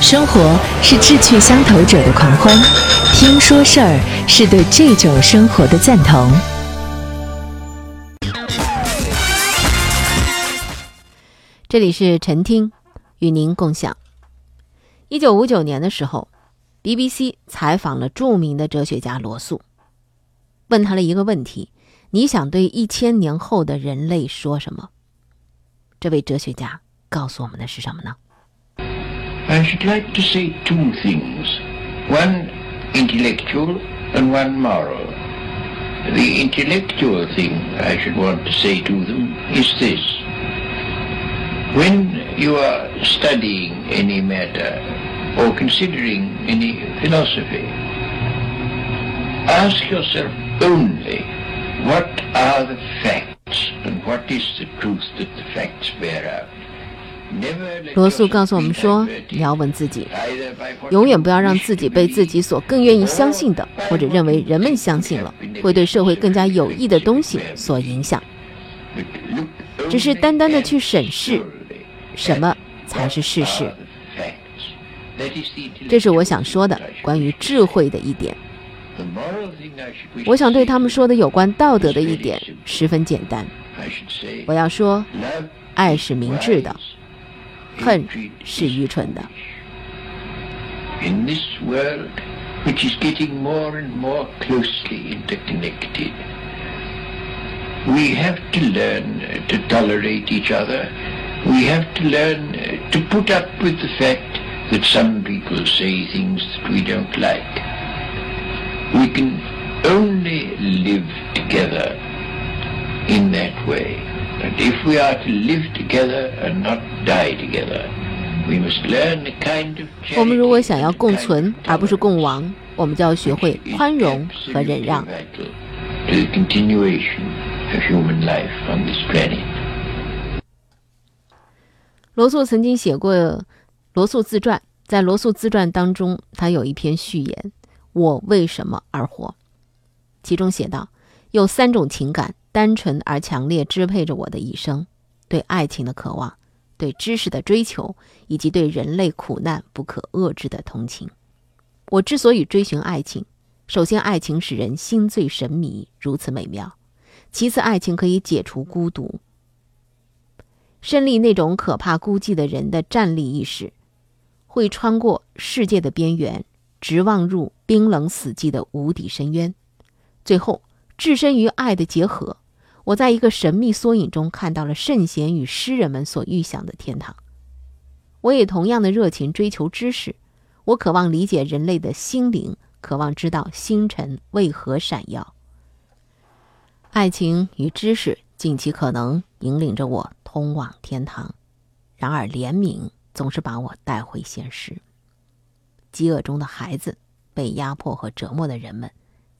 生活是志趣相投者的狂欢，听说事儿是对这种生活的赞同。这里是陈听，与您共享。一九五九年的时候，BBC 采访了著名的哲学家罗素，问他了一个问题：你想对一千年后的人类说什么？这位哲学家告诉我们的是什么呢？I should like to say two things one intellectual and one moral. The intellectual thing I should want to say to them is this. When you are studying any matter or considering any philosophy, ask yourself only what are the facts and what is the truth that the facts bear out. 罗素告诉我们说你要问自己永远不要让自己被自己所更愿意相信的或者认为人们相信了会对社会更加有益的东西所影响。只是单单的去审视什么才是事实？这是我想说的关于智慧的一点。我想对他们说的有关道德的一点十分简单。我要说爱是明智的。恨 hatred 是 is 愚蠢的。 foolish. In this world, which is getting more and more closely interconnected, we have to learn uh, to tolerate each other. We have to learn uh, to put up with the fact that some people say things that we don't like. We can only live together in that way. If we are to live together and not die together, we must learn a kind of 我们如果想要共存而不是共亡，我们就要学会宽容和忍让。to the continuation of human life on this planet. 罗素曾经写过《罗素自传》，在《罗素自传》当中，他有一篇序言：“我为什么而活？”其中写道：“有三种情感，单纯而强烈支配着我的一生：对爱情的渴望，对知识的追求，以及对人类苦难不可遏制的同情。我之所以追寻爱情，首先，爱情使人心醉神迷，如此美妙；其次，爱情可以解除孤独。”身历那种可怕孤寂的人的站立意识，会穿过世界的边缘，直望入冰冷死寂的无底深渊。最后，置身于爱的结合，我在一个神秘缩影中看到了圣贤与诗人们所预想的天堂。我也同样的热情追求知识，我渴望理解人类的心灵，渴望知道星辰为何闪耀。爱情与知识尽其可能引领着我通往天堂，然而怜悯总是把我带回现实。饥饿中的孩子，被压迫和折磨的人们，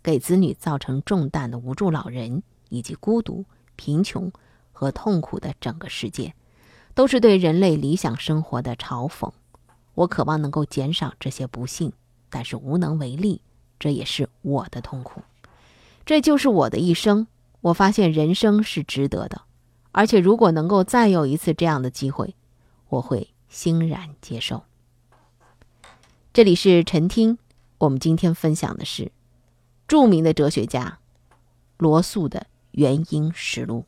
给子女造成重担的无助老人，以及孤独、贫穷和痛苦的整个世界，都是对人类理想生活的嘲讽。我渴望能够减少这些不幸，但是无能为力，这也是我的痛苦。这就是我的一生。我发现人生是值得的，而且如果能够再有一次这样的机会，我会欣然接受。这里是晨听，我们今天分享的是著名的哲学家罗素的《原因实录》。